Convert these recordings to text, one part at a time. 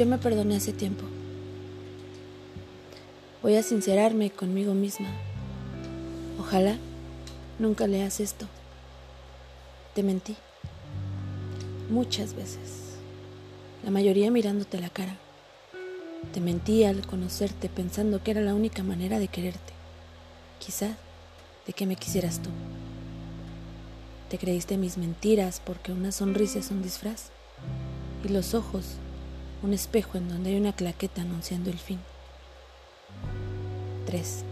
Yo me perdoné hace tiempo. Voy a sincerarme conmigo misma. Ojalá nunca leas esto. Te mentí. Muchas veces. La mayoría mirándote la cara. Te mentí al conocerte pensando que era la única manera de quererte. Quizá de que me quisieras tú. Te creíste mis mentiras porque una sonrisa es un disfraz y los ojos un espejo en donde hay una claqueta anunciando el fin. 3,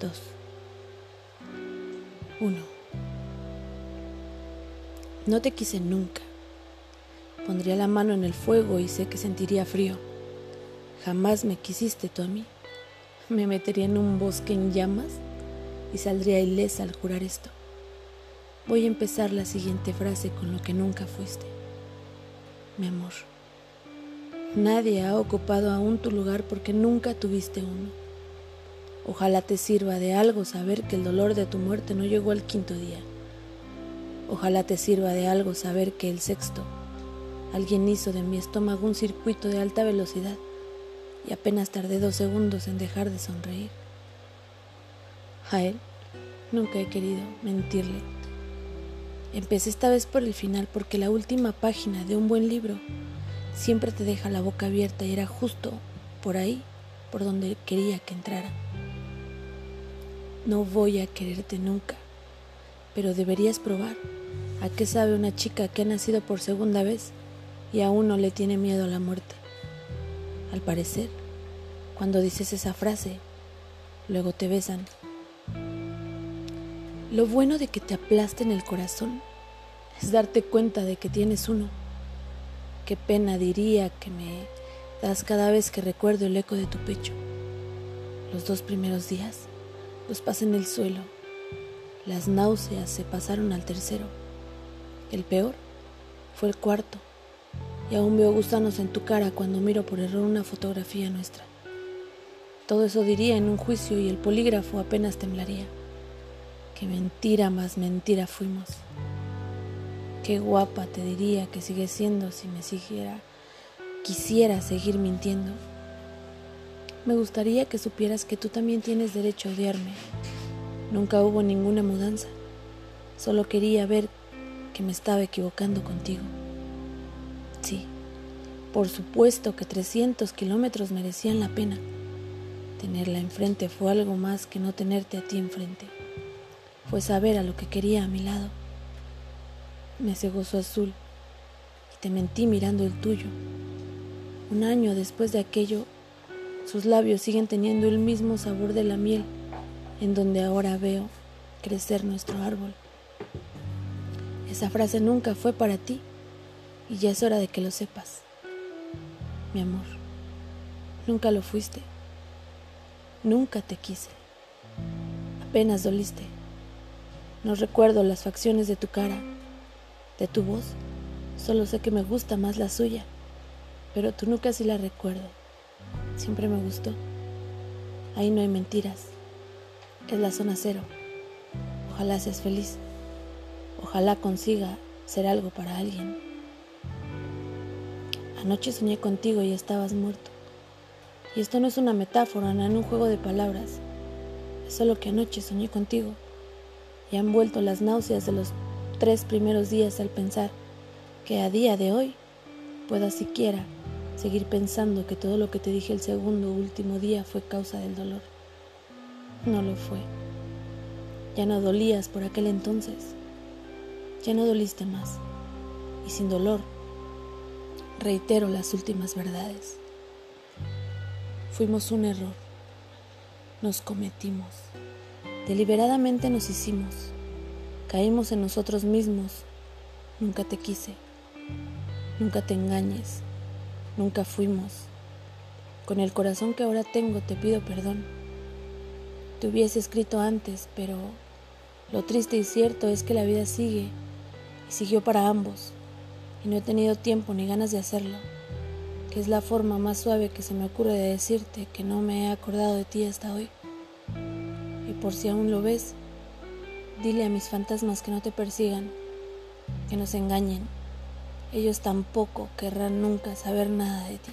2, 1. No te quise nunca. Pondría la mano en el fuego y sé que sentiría frío. Jamás me quisiste tú a mí. Me metería en un bosque en llamas y saldría ilesa al jurar esto. Voy a empezar la siguiente frase con lo que nunca fuiste. Mi amor. Nadie ha ocupado aún tu lugar porque nunca tuviste uno. Ojalá te sirva de algo saber que el dolor de tu muerte no llegó al quinto día. Ojalá te sirva de algo saber que el sexto, alguien hizo de mi estómago un circuito de alta velocidad y apenas tardé dos segundos en dejar de sonreír. A él nunca he querido mentirle Empecé esta vez por el final porque la última página de un buen libro siempre te deja la boca abierta y era justo por ahí por donde quería que entrara. No voy a quererte nunca, pero deberías probar a qué sabe una chica que ha nacido por segunda vez y aún no le tiene miedo a la muerte. Al parecer, cuando dices esa frase, luego te besan lo bueno de que te aplasten el corazón es darte cuenta de que tienes uno. Qué pena diría que me das cada vez que recuerdo el eco de tu pecho. Los dos primeros días los pasé en el suelo. Las náuseas se pasaron al tercero. El peor fue el cuarto. Y aún veo gusanos en tu cara cuando miro por error una fotografía nuestra. Todo eso diría en un juicio y el polígrafo apenas temblaría. Qué mentira más mentira fuimos. Qué guapa te diría que sigue siendo si me siguiera, quisiera seguir mintiendo. Me gustaría que supieras que tú también tienes derecho a odiarme. Nunca hubo ninguna mudanza. Solo quería ver que me estaba equivocando contigo. Sí, por supuesto que 300 kilómetros merecían la pena. Tenerla enfrente fue algo más que no tenerte a ti enfrente fue saber a lo que quería a mi lado. Me cegó su azul y te mentí mirando el tuyo. Un año después de aquello, sus labios siguen teniendo el mismo sabor de la miel en donde ahora veo crecer nuestro árbol. Esa frase nunca fue para ti y ya es hora de que lo sepas. Mi amor, nunca lo fuiste. Nunca te quise. Apenas doliste. No recuerdo las facciones de tu cara, de tu voz, solo sé que me gusta más la suya, pero tu nuca sí la recuerdo. Siempre me gustó. Ahí no hay mentiras. Es la zona cero. Ojalá seas feliz. Ojalá consiga ser algo para alguien. Anoche soñé contigo y estabas muerto. Y esto no es una metáfora, no es un juego de palabras. Es solo que anoche soñé contigo y han vuelto las náuseas de los tres primeros días al pensar que a día de hoy pueda siquiera seguir pensando que todo lo que te dije el segundo último día fue causa del dolor. No lo fue. Ya no dolías por aquel entonces. Ya no doliste más. Y sin dolor, reitero las últimas verdades. Fuimos un error. Nos cometimos. Deliberadamente nos hicimos. Caímos en nosotros mismos. Nunca te quise. Nunca te engañes. Nunca fuimos. Con el corazón que ahora tengo te pido perdón. Te hubiese escrito antes, pero lo triste y cierto es que la vida sigue y siguió para ambos. Y no he tenido tiempo ni ganas de hacerlo, que es la forma más suave que se me ocurre de decirte que no me he acordado de ti hasta hoy por si aún lo ves, dile a mis fantasmas que no te persigan, que nos engañen, ellos tampoco querrán nunca saber nada de ti.